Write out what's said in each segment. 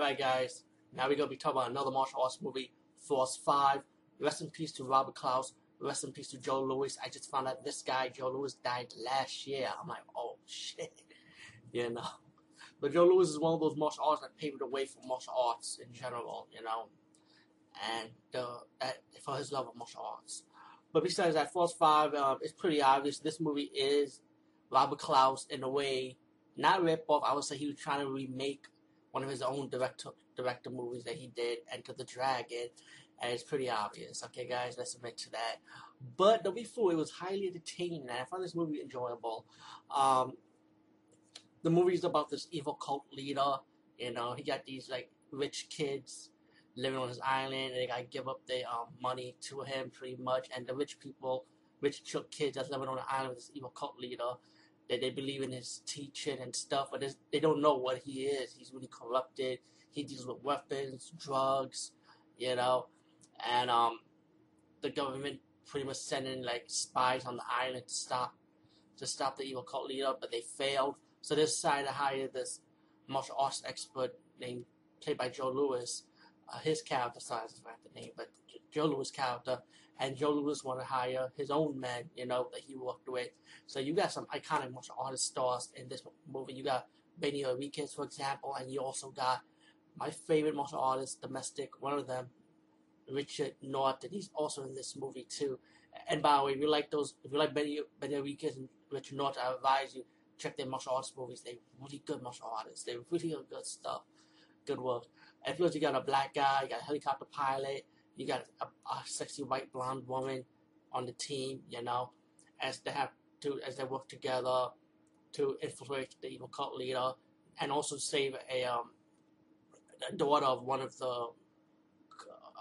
Alright guys, now we're going to be talking about another martial arts movie, Force 5. Rest in peace to Robert Clouse. Rest in peace to Joe Lewis. I just found out this guy, Joe Lewis, died last year. I'm like, oh shit. You know. But Joe Lewis is one of those martial arts that paved the way for martial arts in general, you know. And uh, for his love of martial arts. But besides that, Force 5, um, it's pretty obvious this movie is Robert Clouse in a way, not rip off. I would say he was trying to remake one of his own director director movies that he did, Enter the Dragon, and it's pretty obvious. Okay, guys, let's admit to that. But don't be fooled; it was highly entertaining, and I found this movie enjoyable. Um, the movie is about this evil cult leader. You know, he got these like rich kids living on his island, and they gotta give up their um, money to him pretty much. And the rich people, rich kids that's living on the island with this evil cult leader, that they believe in his teaching and stuff, but they don't know what he is. He's really corrupted. He deals with weapons, drugs, you know, and um, the government pretty much sending like spies on the island to stop to stop the evil cult leader, but they failed. So they decided to hire this martial arts expert named played by Joe Lewis. Uh, his character, sorry, I forgot the name, but Joe Lewis' character and Joe Lewis wanted to hire his own men, you know, that he worked with. So you got some iconic martial artist stars in this movie. You got Benny Urquidez, for example, and you also got my favorite martial artist, domestic, one of them, Richard Norton. He's also in this movie too. And by the way, if you like those, if you like Benny, Benny Urquidez and Richard Norton, I advise you check their martial arts movies. They're really good martial artists. They're really good stuff. Good work. And plus, you got a black guy, you got a helicopter pilot, you got a, a sexy white blonde woman on the team, you know, as they have to as they work together to infiltrate the evil cult leader and also save a um daughter of one of the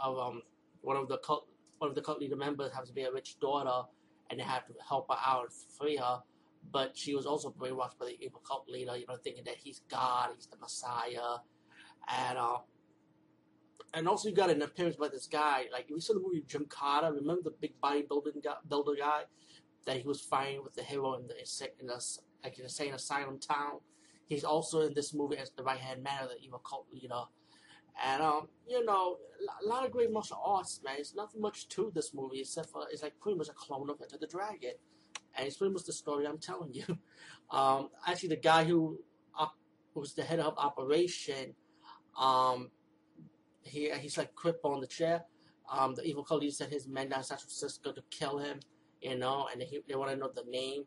of um one of the cult one of the cult leader members has to be a rich daughter and they have to help her out and free her. But she was also brainwashed by the evil cult leader, you know, thinking that he's God, he's the Messiah, and uh, and also you got an appearance by this guy. Like we saw the movie Gymkata. Remember the big bodybuilding guy, builder guy that he was fighting with the hero in the in the like in insane asylum town. He's also in this movie as the right hand man of the evil cult leader. And um, you know, a lot of great martial arts, man. It's nothing much to this movie except for it's like pretty much a clone of Enter the Dragon, and it's pretty much the story I'm telling you. Um, actually, the guy who up, was the head of operation, um, he he's like crippled on the chair. Um, the evil cult leader sent his men down to San Francisco to kill him, you know, and he, they want to know the name,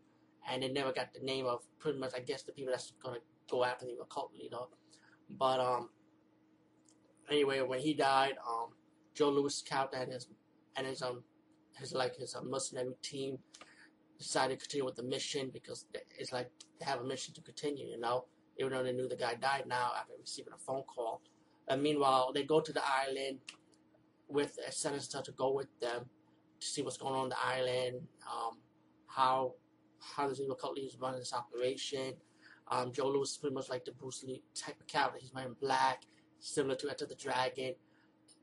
and they never got the name of pretty much I guess the people that's gonna go after the evil cult leader. But um, anyway, when he died, um, Joe Lewis character and his and his um his like his uh, mercenary team decided to continue with the mission because it's like they have a mission to continue, you know, even though they knew the guy died now after receiving a phone call. And meanwhile, they go to the island with a senator to go with them to see what's going on, the island, um, how how the evil cult leaders running this operation. Um, Joe Lewis is pretty much like the Bruce Lee type of character. He's wearing black, similar to Enter the Dragon.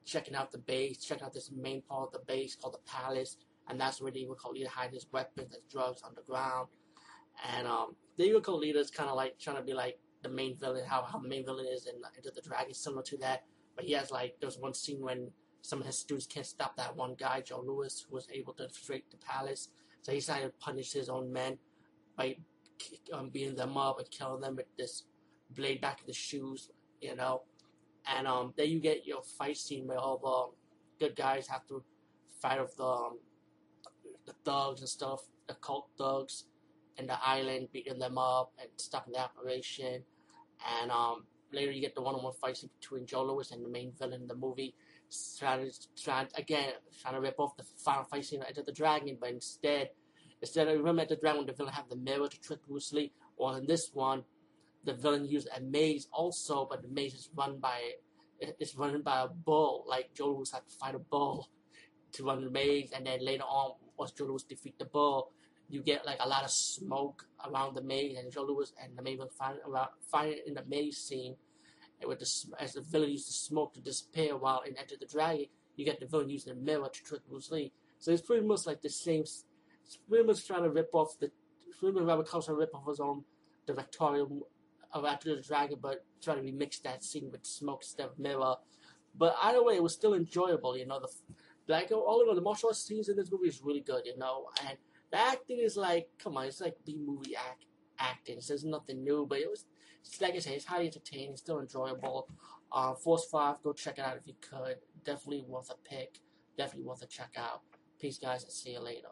Checking out the base, checking out this main part of the base called the Palace, and that's where the evil cult leader hides his weapons, his drugs underground. And um, the evil cult leader is kind of like trying to be like the main villain, how, how the main villain is in Enter the Dragon, similar to that. But he has like there's one scene when some of his students can't stop that one guy, Joe Lewis, who was able to infiltrate the palace. So he decided to punish his own men by um, beating them up and killing them with this blade back in the shoes, you know. And um, then you get your fight scene where all the good guys have to fight with the um, the thugs and stuff, the cult thugs, in the island, beating them up and stopping the operation. And um, later you get the one-on-one fight between Joe Lewis and the main villain in the movie, trying, trying again trying to rip off the final fight scene Enter the Dragon, but instead, instead of remember the Dragon, the villain have the mirror to trick Bruce Lee. Or in this one, the villain used a maze also, but the maze is run by it's run by a bull. Like Joe Lewis had to fight a bull to run the maze, and then later on, once Joe Lewis defeat the bull, you get like a lot of smoke around the maze, and Joe Lewis and the will find around find in the maze scene. And with the as the villain used the smoke to disappear while in Enter the Dragon, you get the villain using the mirror to trick Bruce Lee. So it's pretty much like the same. It's pretty much trying to rip off the. Pretty much Robert Coulson rip off his own directorial of Enter the Dragon, but trying to remix that scene with smoke instead of mirror. But either way, it was still enjoyable. You know, the like all all, the martial arts scenes in this movie is really good. You know, and the acting is like, come on, it's like B movie act acting. So there's nothing new, but it was, like I say, it's highly entertaining, still enjoyable. Uh, Force Five, go check it out if you could. Definitely worth a pick. Definitely worth a check out. Peace, guys, and see you later.